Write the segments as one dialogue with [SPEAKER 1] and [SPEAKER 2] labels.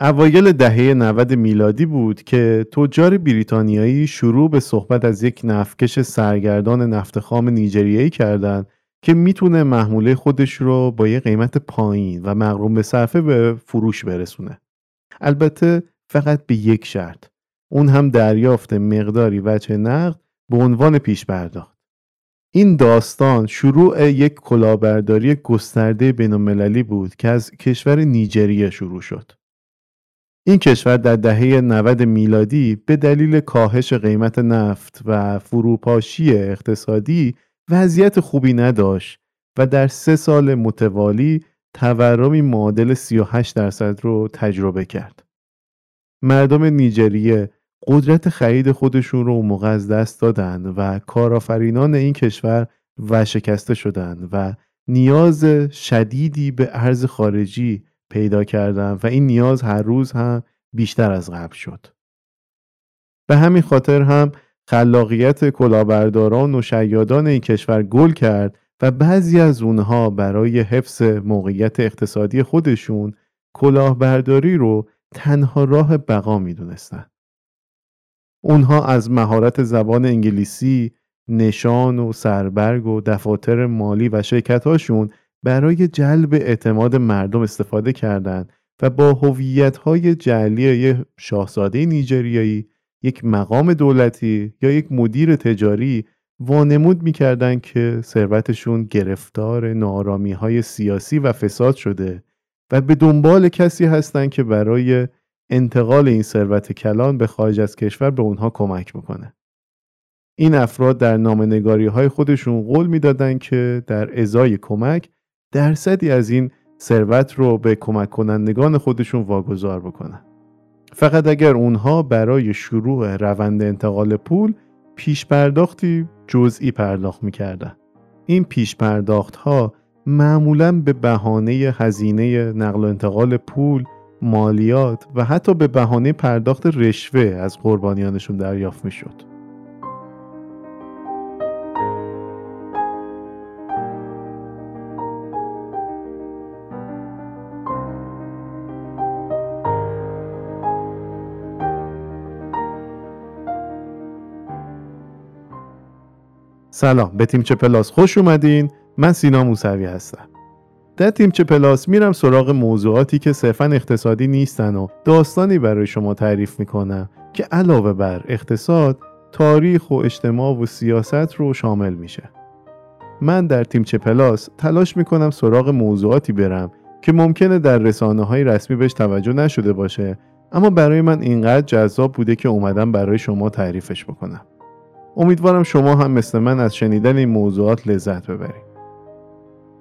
[SPEAKER 1] اوایل دهه 90 میلادی بود که تجار بریتانیایی شروع به صحبت از یک نفتکش سرگردان نفت خام نیجریایی کردند که می‌تونه محموله خودش رو با یه قیمت پایین و مغروم به صرفه به فروش برسونه. البته فقط به یک شرط. اون هم دریافت مقداری وجه نقد به عنوان پیش پرداخت. این داستان شروع یک کلاهبرداری گسترده بینالمللی بود که از کشور نیجریه شروع شد. این کشور در دهه 90 میلادی به دلیل کاهش قیمت نفت و فروپاشی اقتصادی وضعیت خوبی نداشت و در سه سال متوالی تورمی معادل 38 درصد رو تجربه کرد. مردم نیجریه قدرت خرید خودشون رو موقع از دست دادن و کارآفرینان این کشور وشکسته شدند و نیاز شدیدی به ارز خارجی پیدا کردن و این نیاز هر روز هم بیشتر از قبل شد. به همین خاطر هم خلاقیت کلاهبرداران و شیادان این کشور گل کرد و بعضی از اونها برای حفظ موقعیت اقتصادی خودشون کلاهبرداری رو تنها راه بقا می‌دونستند. اونها از مهارت زبان انگلیسی، نشان و سربرگ و دفاتر مالی و شرکتهاشون برای جلب اعتماد مردم استفاده کردند و با هویت‌های جعلی شاهزاده نیجریایی، یک مقام دولتی یا یک مدیر تجاری وانمود می‌کردند که ثروتشون گرفتار نارامی های سیاسی و فساد شده و به دنبال کسی هستند که برای انتقال این ثروت کلان به خارج از کشور به اونها کمک می‌کنه. این افراد در نامنگاری های خودشون قول می‌دادند که در ازای کمک درصدی از این ثروت رو به کمک کنندگان خودشون واگذار بکنن. فقط اگر اونها برای شروع روند انتقال پول پیش پرداختی جزئی پرداخت می‌کردن. این پیش پرداخت ها معمولا به بهانه هزینه نقل و انتقال پول مالیات و حتی به بهانه پرداخت رشوه از قربانیانشون دریافت می‌شد. سلام به تیمچه پلاس خوش اومدین. من سینا موسوی هستم. در تیمچه پلاس میرم سراغ موضوعاتی که صرفا اقتصادی نیستن و داستانی برای شما تعریف می‌کنم که علاوه بر اقتصاد تاریخ و اجتماع و سیاست رو شامل میشه. من در تیمچه پلاس تلاش می‌کنم سراغ موضوعاتی برم که ممکنه در رسانه های رسمی بهش توجه نشده باشه اما برای من اینقدر جذاب بوده که اومدم برای شما تعریفش بکنم. امیدوارم شما هم مثل من از شنیدن این موضوعات لذت ببرید.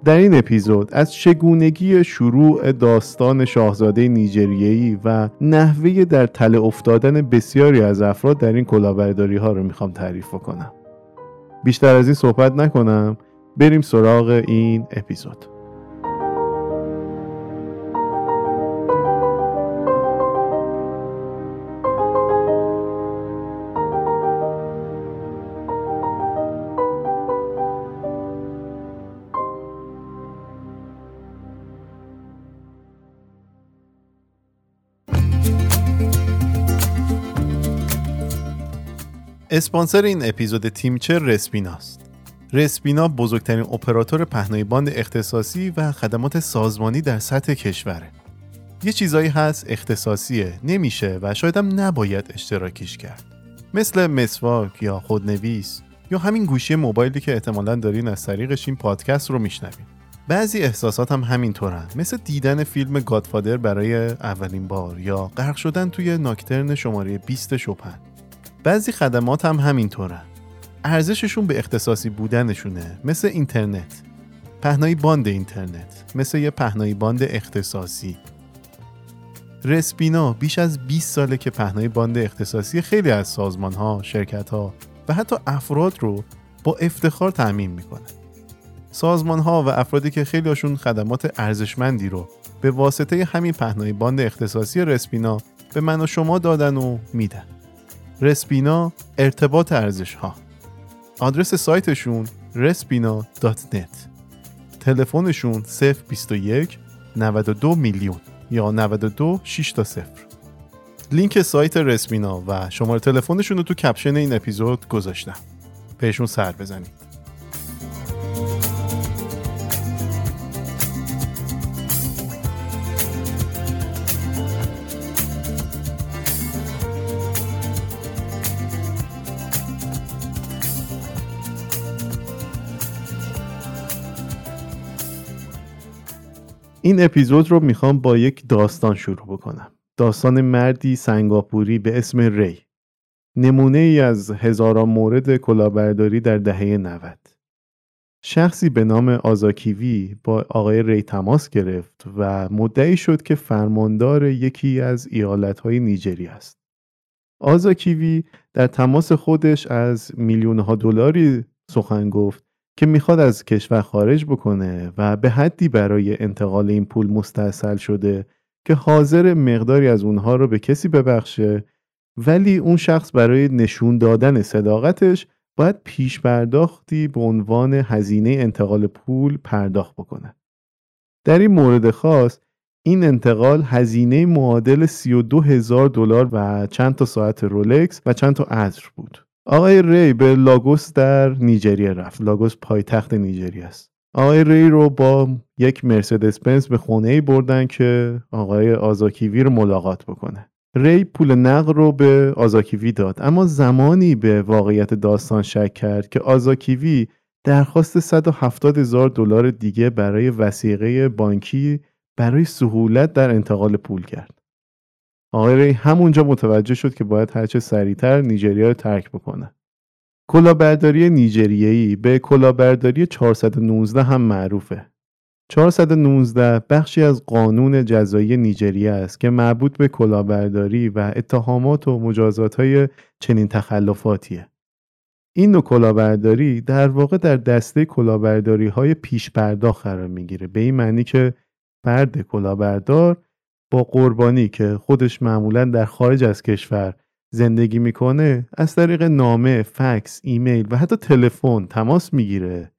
[SPEAKER 1] در این اپیزود از چگونگی شروع داستان شاهزاده نیجریه‌ای و نحوه در تله افتادن بسیاری از افراد در این کلاهبرداری ها رو می‌خوام تعریف کنم. بیشتر از این صحبت نکنم بریم سراغ این اپیزود. اسپانسر این اپیزود تیمچر رسپیناست. رسپینا بزرگترین اپراتور پهنای باند اختصاصی و خدمات سازمانی در سطح کشوره. یه چیزایی هست اختصاصیه نمیشه و شاید هم نباید اشتراکیش کرد. مثل مسواک یا خودنویس یا همین گوشی موبایلی که احتمالا دارین از طریقش این پادکست رو میشنوین. بعضی احساسات هم همینطورن مثل دیدن فیلم گادفادر برای اولین بار یا غرق شدن توی ناکترن شماره 20 شپن بعضی خدمات هم همینطورن ارزششون به اختصاصی بودنشونه مثل اینترنت پهنای باند اینترنت مثل یه پهنای باند اختصاصی رسپینا بیش از 20 ساله که پهنای باند اختصاصی خیلی از سازمان ها، شرکت ها و حتی افراد رو با افتخار تأمین می‌کنه. سازمان ها و افرادی که خیلیشون خدمات ارزشمندی رو به واسطه همین پهنای باند اختصاصی رسپینا به من و شما دادن و میدن. رسپینا ارتباط ارزش ها آدرس سایتشون respina.net تلفنشون 021 92 میلیون یا 92 6 تا 0 لینک سایت رسمینا و شماره تلفنشون رو تو کپشن این اپیزود گذاشتم. بهشون سر بزنید. این اپیزود رو می‌خوام با یک داستان شروع بکنم. داستان مردی سنگاپوری به اسم ری. نمونه ای از هزاران مورد کلاهبرداری در دهه 90 شخصی به نام آزاکیوی با آقای ری تماس گرفت و مدعی شد که فرماندار یکی از ایالتهای نیجری است. آزاکیوی در تماس خودش از میلیونها دلاری سخن گفت که می‌خواد از کشور خارج بکنه و به حدی برای انتقال این پول مستحصل شده که حاضر مقداری از اونها رو به کسی ببخشه ولی اون شخص برای نشون دادن صداقتش باید پیش پرداختی به عنوان هزینه انتقال پول پرداخت بکنه. در این مورد خاص این انتقال هزینه معادل 32 هزار دلار و چند تا ساعت رولکس و چند تا عطر بود. آقای ری به لاگوس در نیجریه رفت. لاگوس پایتخت نیجریه است. آقای ری رو با یک مرسدس بنز به خونه ای بردن که آقای آزاکیوی رو ملاقات بکنه. ری پول نقل رو به آزاکیوی داد اما زمانی به واقعیت داستان شک کرد که آزاکیوی درخواست 170 هزار دلار دیگه برای وسیقه بانکی برای سهولت در انتقال پول کرد آقای ری همونجا متوجه شد که باید هرچه سریعتر نیجریه رو ترک بکنه. کلاهبرداری نیجریه‌ای به کلاهبرداری 419 هم معروفه. 419 بخشی از قانون جزایی نیجریه است که مربوط به کلاهبرداری و اتهامات و مجازات های چنین تخلفاتیه. این نوع کلاهبرداری در واقع در دسته کلاهبرداری های پیش پرداخت قرار می‌گیره به این معنی که فرد کلاهبردار با قربانی که خودش معمولا در خارج از کشور زندگی می‌کنه از طریق نامه، فکس، ایمیل و حتی تلفن تماس می‌گیره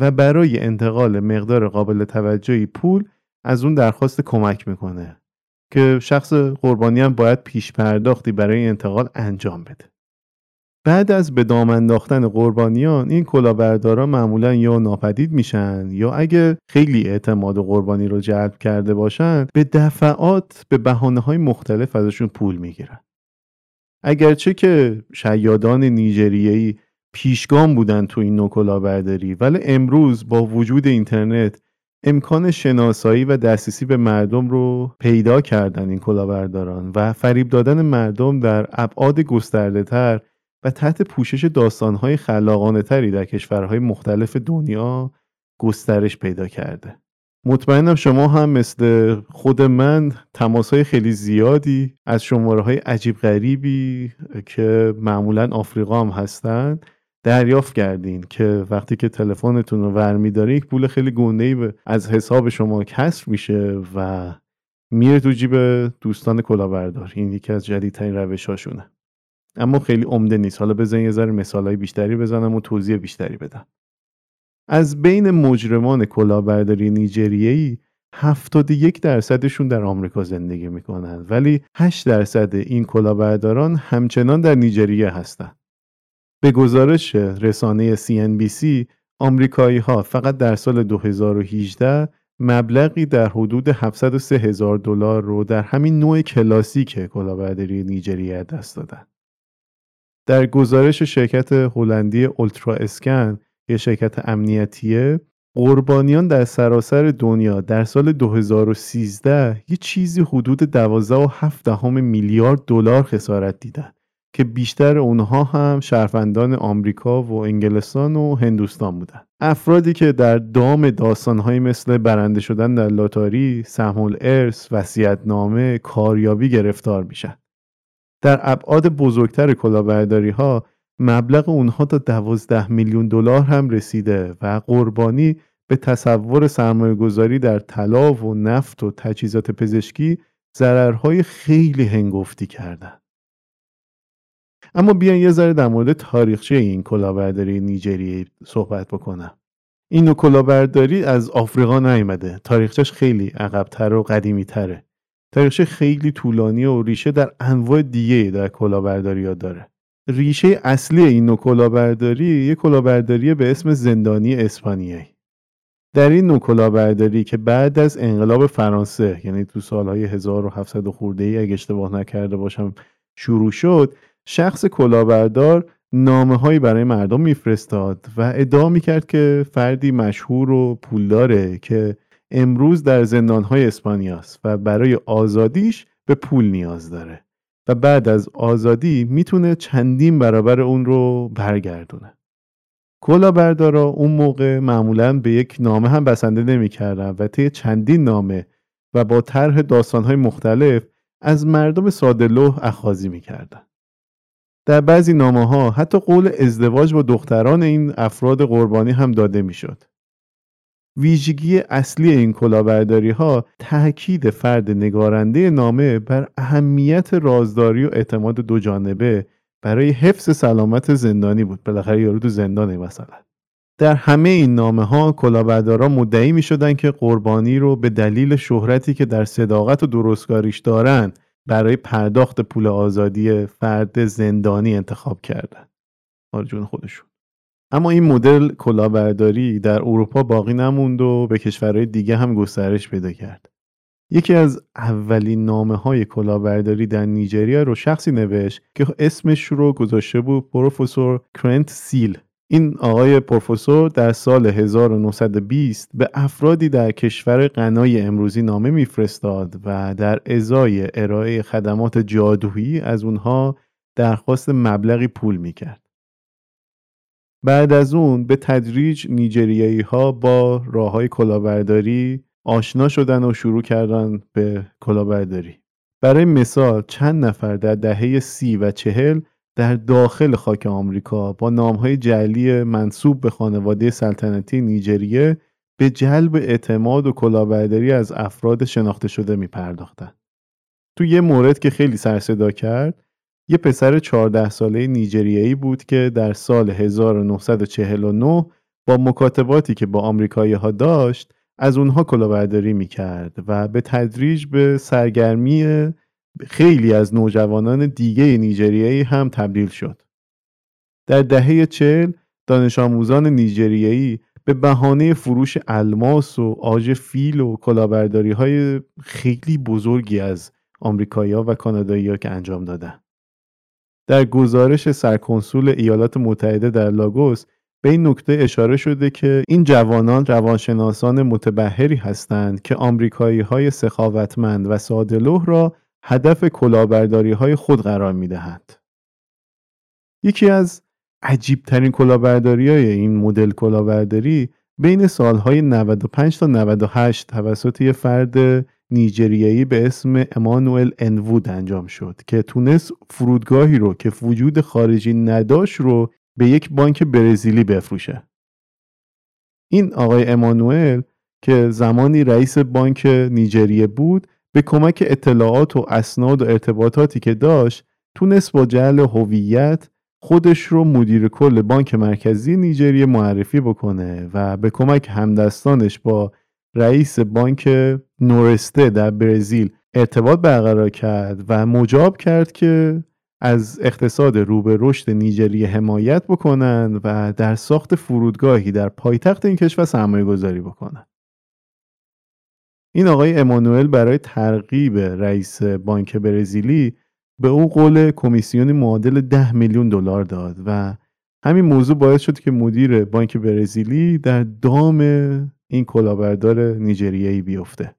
[SPEAKER 1] و برای انتقال مقدار قابل توجهی پول از اون درخواست کمک می‌کنه که شخص قربانی هم باید پیش پرداختی برای انتقال انجام بده. بعد از به دام انداختن قربانیان این کلاهبردارا معمولا یا ناپدید میشن یا اگه خیلی اعتماد قربانی رو جلب کرده باشن به دفعات به بحانه های مختلف ازشون پول می‌گیرن. اگرچه که شیادان نیجریه‌ای پیشگام بودن تو این نوع کلاهبرداری ولی امروز با وجود اینترنت امکان شناسایی و دسترسی به مردم رو پیدا کردن این کلاهبرداران و فریب دادن مردم در ابعاد گسترده تر و تحت پوشش داستانهای خلاقانه تری در کشورهای مختلف دنیا گسترش پیدا کرده. مطمئنم شما هم مثل خود من تماس های خیلی زیادی از شماره های عجیب غریبی که معمولا آفریقا هم هستن دریافت کردین که وقتی که تلفنتون رو ور یک پول خیلی گنده ای از حساب شما کسر میشه و میره تو جیب دوستان کلاهبردار این یکی از جدیدترین روش هاشونه اما خیلی عمده نیست حالا بزن یه ذره مثالهای بیشتری بزنم و توضیح بیشتری بدم از بین مجرمان کلاهبرداری نیجریه‌ای 71 درصدشون در آمریکا زندگی می‌کنند ولی 8 درصد این کلاهبرداران همچنان در نیجریه هستند. به گزارش رسانه CNBC آمریکایی ها فقط در سال 2018 مبلغی در حدود 703 هزار دلار رو در همین نوع کلاسیک کلاهبرداری نیجریه دست دادن. در گزارش شرکت هلندی اولترا اسکن یه شرکت امنیتیه قربانیان در سراسر دنیا در سال 2013 یه چیزی حدود 12.7 میلیارد دلار خسارت دیدن که بیشتر اونها هم شهروندان آمریکا و انگلستان و هندوستان بودن. افرادی که در دام داستانهایی مثل برنده شدن در لاتاری، سهم الارث، وصیت‌نامه، کاریابی گرفتار میشن. در ابعاد بزرگتر کلاهبرداری ها مبلغ اونها تا دوازده میلیون دلار هم رسیده و قربانی به تصور سرمایه گذاری در طلا و نفت و تجهیزات پزشکی ضررهای خیلی هنگفتی کردن. اما بیان یه ذره در مورد تاریخچه این کلاهبرداری نیجریه صحبت بکنم. این کلاهبرداری از آفریقا نیامده. تاریخچش خیلی عقبتر و قدیمی تره. تاریخچه خیلی طولانی و ریشه در انواع دیگه در کلاهبرداری ها داره. ریشه اصلی این نوع کلاهبرداری یک کلاهبرداری به اسم زندانی اسپانیایی. در این نوع کلاهبرداری که بعد از انقلاب فرانسه یعنی تو سالهای 1700 خورده ای اگه اشتباه نکرده باشم شروع شد شخص کلاهبردار نامه هایی برای مردم میفرستاد و ادعا می‌کرد که فردی مشهور و پولداره که امروز در زندان های اسپانیاست و برای آزادیش به پول نیاز داره و بعد از آزادی می‌تونه چندین برابر اون رو برگردونه بردارا اون موقع معمولا به یک نامه هم بسنده نمی‌کردن و طی چندین نامه و با طرح داستانهای مختلف از مردم ساده اخاذی می‌کردن در بعضی نامه ها حتی قول ازدواج با دختران این افراد قربانی هم داده می‌شد. ویژگی اصلی این کلاهبرداری ها تاکید فرد نگارنده نامه بر اهمیت رازداری و اعتماد دو جانبه برای حفظ سلامت زندانی بود. بالاخره یارو تو زندانه مثلا. در همه این نامه ها کلاهبردارا مدعی می شدن که قربانی رو به دلیل شهرتی که در صداقت و درستکاریش دارن برای پرداخت پول آزادی فرد زندانی انتخاب کردن. جون خودشون. اما این مدل کلاهبرداری در اروپا باقی نموند و به کشورهای دیگه هم گسترش پیدا کرد یکی از اولین نامه های کلاهبرداری در نیجریه رو شخصی نوشت که اسمش رو گذاشته بود پروفسور کرنت سیل این آقای پروفسور در سال 1920 به افرادی در کشور غنای امروزی نامه میفرستاد و در ازای ارائه خدمات جادویی از اونها درخواست مبلغی پول می‌کرد. بعد از اون به تدریج نیجریایی ها با راه های کلاهبرداری آشنا شدن و شروع کردن به کلاهبرداری. برای مثال چند نفر در دهه سی و چهل در داخل خاک آمریکا با نامهای جعلی منصوب به خانواده سلطنتی نیجریه به جلب اعتماد و کلاهبرداری از افراد شناخته شده می پرداختن. تو یه مورد که خیلی سرصدا کرد یه پسر 14 ساله نیجریه‌ای بود که در سال 1949 با مکاتباتی که با آمریکایی ها داشت از اونها کلاهبرداری می‌کرد و به تدریج به سرگرمی خیلی از نوجوانان دیگه نیجریایی هم تبدیل شد. در دهه چل دانش آموزان نیجریایی به بهانه فروش الماس و آج فیل و کلاهبرداری های خیلی بزرگی از آمریکایی‌ها و کانادایی‌ها که انجام دادن. در گزارش سرکنسول ایالات متحده در لاگوس به این نکته اشاره شده که این جوانان روانشناسان متبهری هستند که آمریکایی های سخاوتمند و سادلوه را هدف کلاهبرداری های خود قرار می دهند. یکی از عجیب ترین کلاهبرداری های این مدل کلاهبرداری بین سالهای 95 تا 98 توسط یه فرد نیجریایی به اسم امانوئل انوود انجام شد که تونست فرودگاهی رو که وجود خارجی نداشت رو به یک بانک برزیلی بفروشه. این آقای امانوئل که زمانی رئیس بانک نیجریه بود به کمک اطلاعات و اسناد و ارتباطاتی که داشت تونست با جعل هویت خودش رو مدیر کل بانک مرکزی نیجریه معرفی بکنه و به کمک همدستانش با رئیس بانک نورسته در برزیل ارتباط برقرار کرد و مجاب کرد که از اقتصاد رو به رشد نیجریه حمایت بکنن و در ساخت فرودگاهی در پایتخت این کشور سرمایه گذاری بکنن. این آقای امانوئل برای ترغیب رئیس بانک برزیلی به او قول کمیسیون معادل 10 میلیون دلار داد و همین موضوع باعث شد که مدیر بانک برزیلی در دام این کلاهبردار نیجریه‌ای بیفته.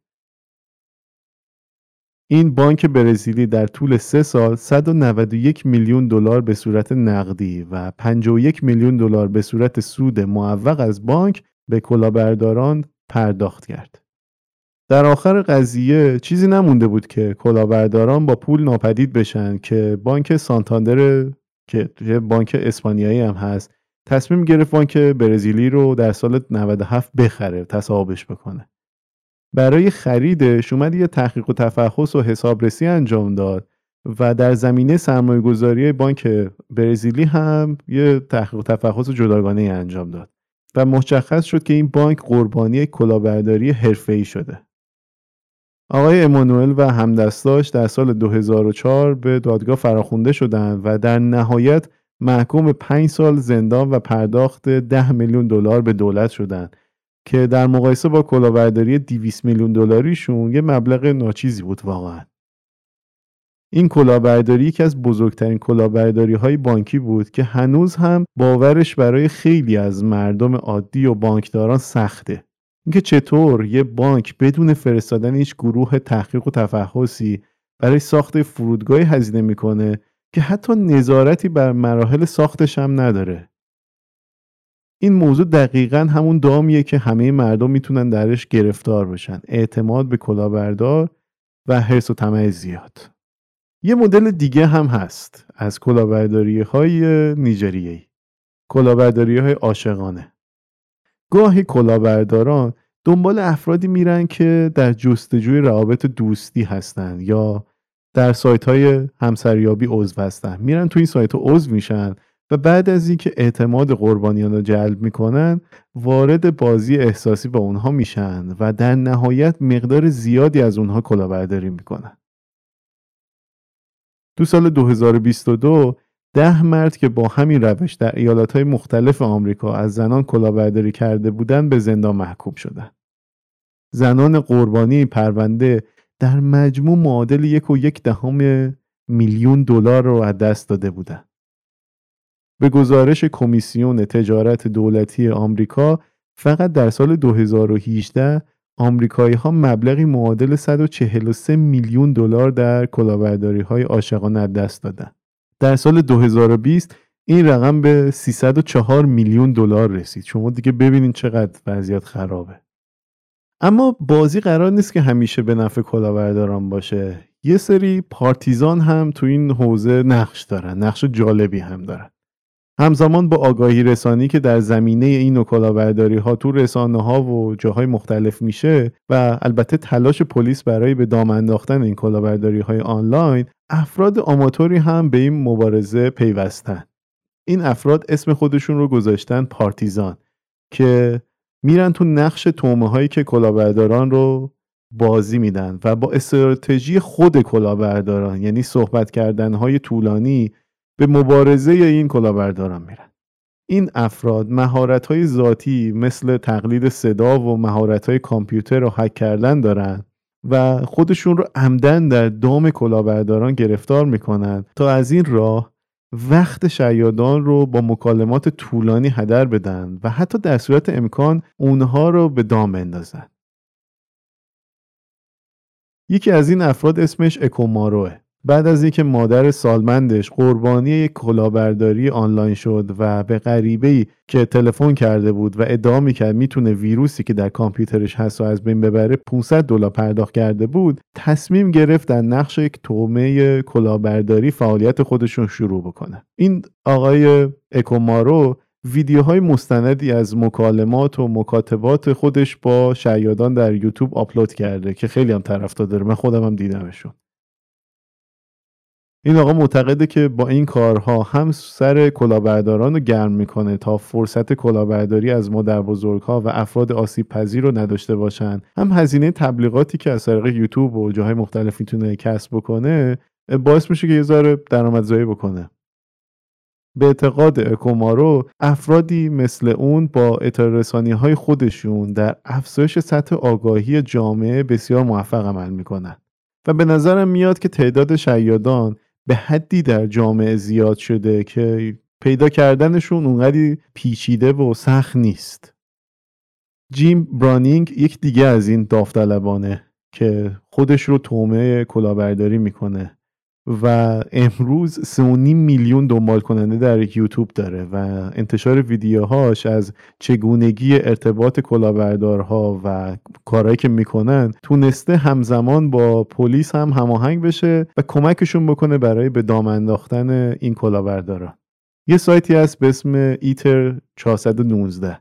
[SPEAKER 1] این بانک برزیلی در طول سه سال 191 میلیون دلار به صورت نقدی و 51 میلیون دلار به صورت سود معوق از بانک به کلاهبرداران پرداخت کرد. در آخر قضیه چیزی نمونده بود که کلاهبرداران با پول ناپدید بشن که بانک سانتاندر که بانک اسپانیایی هم هست تصمیم گرفت بانک برزیلی رو در سال 97 بخره تصاحبش بکنه. برای خریدش اومد یه تحقیق و تفحص و حسابرسی انجام داد و در زمینه سرمایه گذاری بانک برزیلی هم یه تحقیق و تفحص جداگانه انجام داد و مشخص شد که این بانک قربانی کلاهبرداری حرفه‌ای شده. آقای امانوئل و همدستاش در سال 2004 به دادگاه فراخونده شدند و در نهایت محکوم 5 سال زندان و پرداخت 10 میلیون دلار به دولت شدند که در مقایسه با کلاهبرداری 200 میلیون دلاریشون یه مبلغ ناچیزی بود واقعا. این کلاهبرداری یکی از بزرگترین کلاهبرداری های بانکی بود که هنوز هم باورش برای خیلی از مردم عادی و بانکداران سخته. اینکه چطور یه بانک بدون فرستادن هیچ گروه تحقیق و تفحصی برای ساخت فرودگاهی هزینه می‌کنه که حتی نظارتی بر مراحل ساختش هم نداره. این موضوع دقیقا همون دامیه که همه مردم می‌تونن درش گرفتار بشن. اعتماد به کلاهبردار و حرس و طمع زیاد. یه مدل دیگه هم هست از کلاهبرداری های نیجریه‌ای. کلاهبرداری های عاشقانه. گاهی کلاهبرداران دنبال افرادی میرن که در جستجوی روابط دوستی هستند یا در سایت های همسریابی عضو هستن میرن تو این سایت ها عضو میشن و بعد از اینکه اعتماد قربانیان رو جلب می‌کنن وارد بازی احساسی با اونها میشن و در نهایت مقدار زیادی از اونها کلاهبرداری می‌کنن تو سال 2022 ده مرد که با همین روش در های مختلف آمریکا از زنان کلاهبرداری کرده بودند به زندان محکوم شدند. زنان قربانی پرونده در مجموع معادل یک و یک دهم میلیون دلار رو از دست داده بودند. به گزارش کمیسیون تجارت دولتی آمریکا فقط در سال 2018 آمریکایی ها مبلغی معادل 143 میلیون دلار در کلاهبرداری های عاشقانه دست دادن. در سال 2020 این رقم به 304 میلیون دلار رسید. شما دیگه ببینید چقدر وضعیت خرابه. اما بازی قرار نیست که همیشه به نفع کلاهبرداران باشه. یه سری پارتیزان هم تو این حوزه نقش دارن. نقش جالبی هم دارن. همزمان با آگاهی رسانی که در زمینه این وکالابرداری ها تو رسانه ها و جاهای مختلف میشه و البته تلاش پلیس برای به دام انداختن این کلاهبرداری های آنلاین افراد آماتوری هم به این مبارزه پیوستن این افراد اسم خودشون رو گذاشتن پارتیزان که میرن تو نقش تومه هایی که کلاهبرداران رو بازی میدن و با استراتژی خود کلاهبرداران یعنی صحبت کردن های طولانی به مبارزه این کلاهبرداران میرن. این افراد مهارت های ذاتی مثل تقلید صدا و مهارت های کامپیوتر رو حک کردن دارن و خودشون رو عمدن در دام کلاهبرداران گرفتار می‌کنن تا از این راه وقت شیادان رو با مکالمات طولانی هدر بدن و حتی در صورت امکان اونها رو به دام بندازن. یکی از این افراد اسمش اکوماروه. بعد از اینکه مادر سالمندش قربانی یک کلاهبرداری آنلاین شد و به غریبه که تلفن کرده بود و ادعا می‌کرد می‌تونه ویروسی که در کامپیوترش هست و از بین ببره 500 دلار پرداخت کرده بود تصمیم گرفت در نقش یک تومه کلاهبرداری فعالیت خودشون شروع بکنه. این آقای اکومارو ویدیوهای مستندی از مکالمات و مکاتبات خودش با شیادان در یوتیوب آپلود کرده که خیلی هم طرفدار داره. من خودم هم دیدمشون. این آقا معتقده که با این کارها هم سر کلاهبرداران رو گرم می‌کنه تا فرصت کلاهبرداری از مادر بزرگها و افراد آسیب پذیر رو نداشته باشن. هم هزینه تبلیغاتی که از طریق یوتیوب و جاهای مختلف می‌تونه کسب بکنه باعث میشه که یه ذره درآمدزایی بکنه. به اعتقاد اکومارو افرادی مثل اون با اطلاع های خودشون در افزایش سطح آگاهی جامعه بسیار موفق عمل می‌کنن. و به نظرم میاد که تعداد شیادان به حدی در جامعه زیاد شده که پیدا کردنشون اونقدی پیچیده و سخت نیست. جیم برانینگ یک دیگه از این داوطلبانه که خودش رو تومه کلاهبرداری می‌کنه. و امروز 3.5 میلیون دنبال کننده در یوتیوب داره و انتشار ویدیوهاش از چگونگی ارتباط کلاهبردارها و کارهایی که می‌کنن تونسته همزمان با پلیس هم هماهنگ بشه و کمکشون بکنه برای به دام انداختن این کلاهبردارا. یه سایتی هست به اسم ایتر 419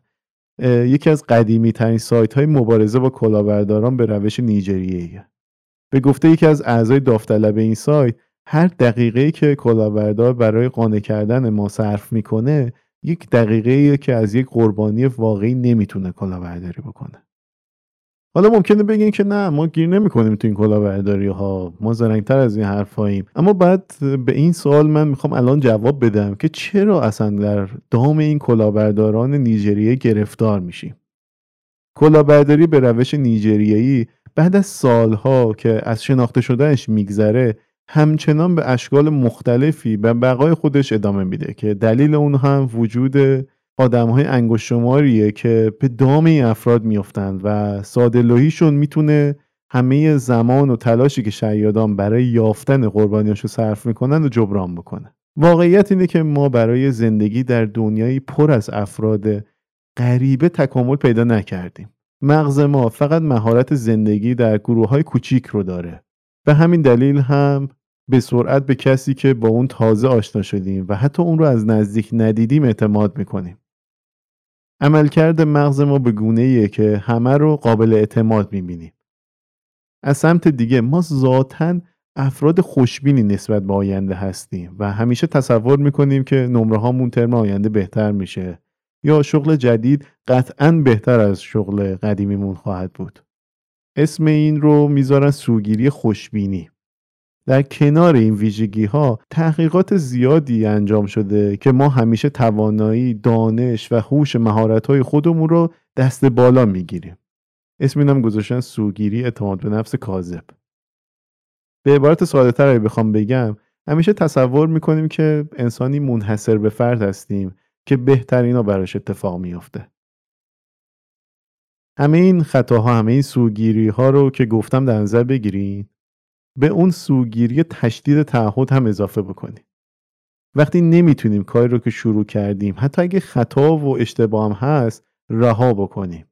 [SPEAKER 1] یکی از قدیمی ترین سایت های مبارزه با کلاهبرداران به روش نیجریه. به گفته یکی از اعضای داوطلب این سایت هر دقیقه که کلاهبردار برای قانع کردن ما صرف می‌کنه یک دقیقه که از یک قربانی واقعی نمی‌تونه کلاهبرداری بکنه. حالا ممکنه بگین که نه ما گیر نمی‌کنیم تو این کلاهبرداری ها ما زرنگتر از این حرفاییم. اما بعد به این سوال من می‌خوام الان جواب بدم که چرا اصلا در دام این کلاهبرداران نیجریه گرفتار میشیم؟ کلاهبرداری به روش نیجریه‌ای بعد از سالها که از شناخته شدنش میگذره همچنان به اشکال مختلفی به بقای خودش ادامه میده که دلیل اون هم وجود آدم های انگوش که به دام این افراد میفتند و سادلوهیشون می‌تونه همه زمان و تلاشی که شیادان برای یافتن قربانیاشو صرف می‌کنن و جبران بکنه. واقعیت اینه که ما برای زندگی در دنیایی پر از افراد غریبه تکامل پیدا نکردیم. مغز ما فقط مهارت زندگی در گروه های کوچیک رو داره. به همین دلیل هم به سرعت به کسی که با اون تازه آشنا شدیم و حتی اون رو از نزدیک ندیدیم اعتماد می‌کنیم. عملکرد مغز ما به گونه که همه رو قابل اعتماد می‌بینیم. از سمت دیگه ما ذاتا افراد خوشبینی نسبت به آینده هستیم و همیشه تصور می‌کنیم که نمره هامون ترم آینده بهتر میشه یا شغل جدید قطعا بهتر از شغل قدیمیمون خواهد بود. اسم این رو می‌ذارن سوگیری خوشبینی در کنار این ویژگی ها تحقیقات زیادی انجام شده که ما همیشه توانایی، دانش و هوش مهارت های خودمون رو دست بالا می‌گیریم. اسم اینم گذاشتن سوگیری اعتماد به نفس کاذب. به عبارت ساده تر بخوام بگم همیشه تصور می‌کنیم که انسانی منحصر به فرد هستیم که بهترینا براش اتفاق میافته. همه این خطاها همه این سوگیری ها رو که گفتم در نظر بگیرید به اون سوگیری تشدید تعهد هم اضافه بکنیم. وقتی نمی‌تونیم کاری رو که شروع کردیم حتی اگه خطا و اشتباه هم هست رها بکنیم.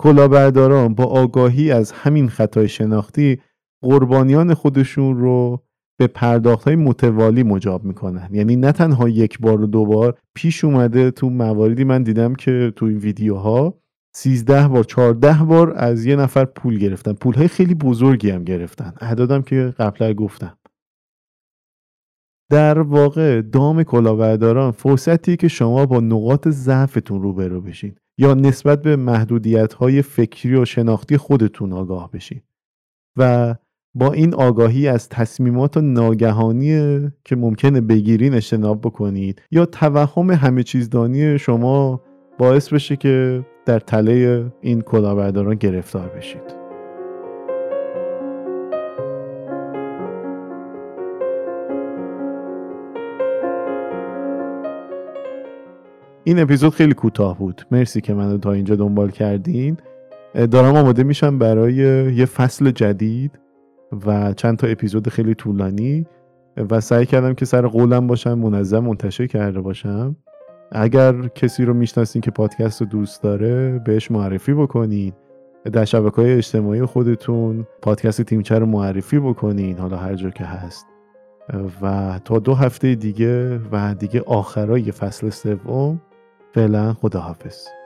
[SPEAKER 1] کلاهبرداران با آگاهی از همین خطای شناختی قربانیان خودشون رو به پرداخت های متوالی مجاب می‌کنن. یعنی نه تنها یک بار و دو بار پیش اومده تو مواردی من دیدم که تو این ویدیوها 13 بار 14 بار از یه نفر پول گرفتن. پول های خیلی بزرگی هم گرفتن. اعدادم که قبلا گفتم. در واقع دام کلاهبرداران فرصتی که شما با نقاط ضعفتون روبرو بشین یا نسبت به محدودیت های فکری و شناختی خودتون آگاه بشین. و با این آگاهی از تصمیمات ناگهانی که ممکنه بگیرین اجتناب بکنید. یا توهم همه چیزدانی شما باعث بشه که در تله این کلاهبرداران گرفتار بشید. این اپیزود خیلی کوتاه بود. مرسی که منو تا اینجا دنبال کردین. دارم آماده میشم برای یه فصل جدید. و چند تا اپیزود خیلی طولانی و سعی کردم که سر قولم باشم منظم منتشر کرده باشم. اگر کسی رو می‌شناسین که پادکست رو دوست داره بهش معرفی بکنین. در شبکه های اجتماعی خودتون پادکست تیمچه رو معرفی بکنین حالا هر جا که هست. و تا دو هفته دیگه و دیگه آخرای فصل سوم فعلا خداحافظ.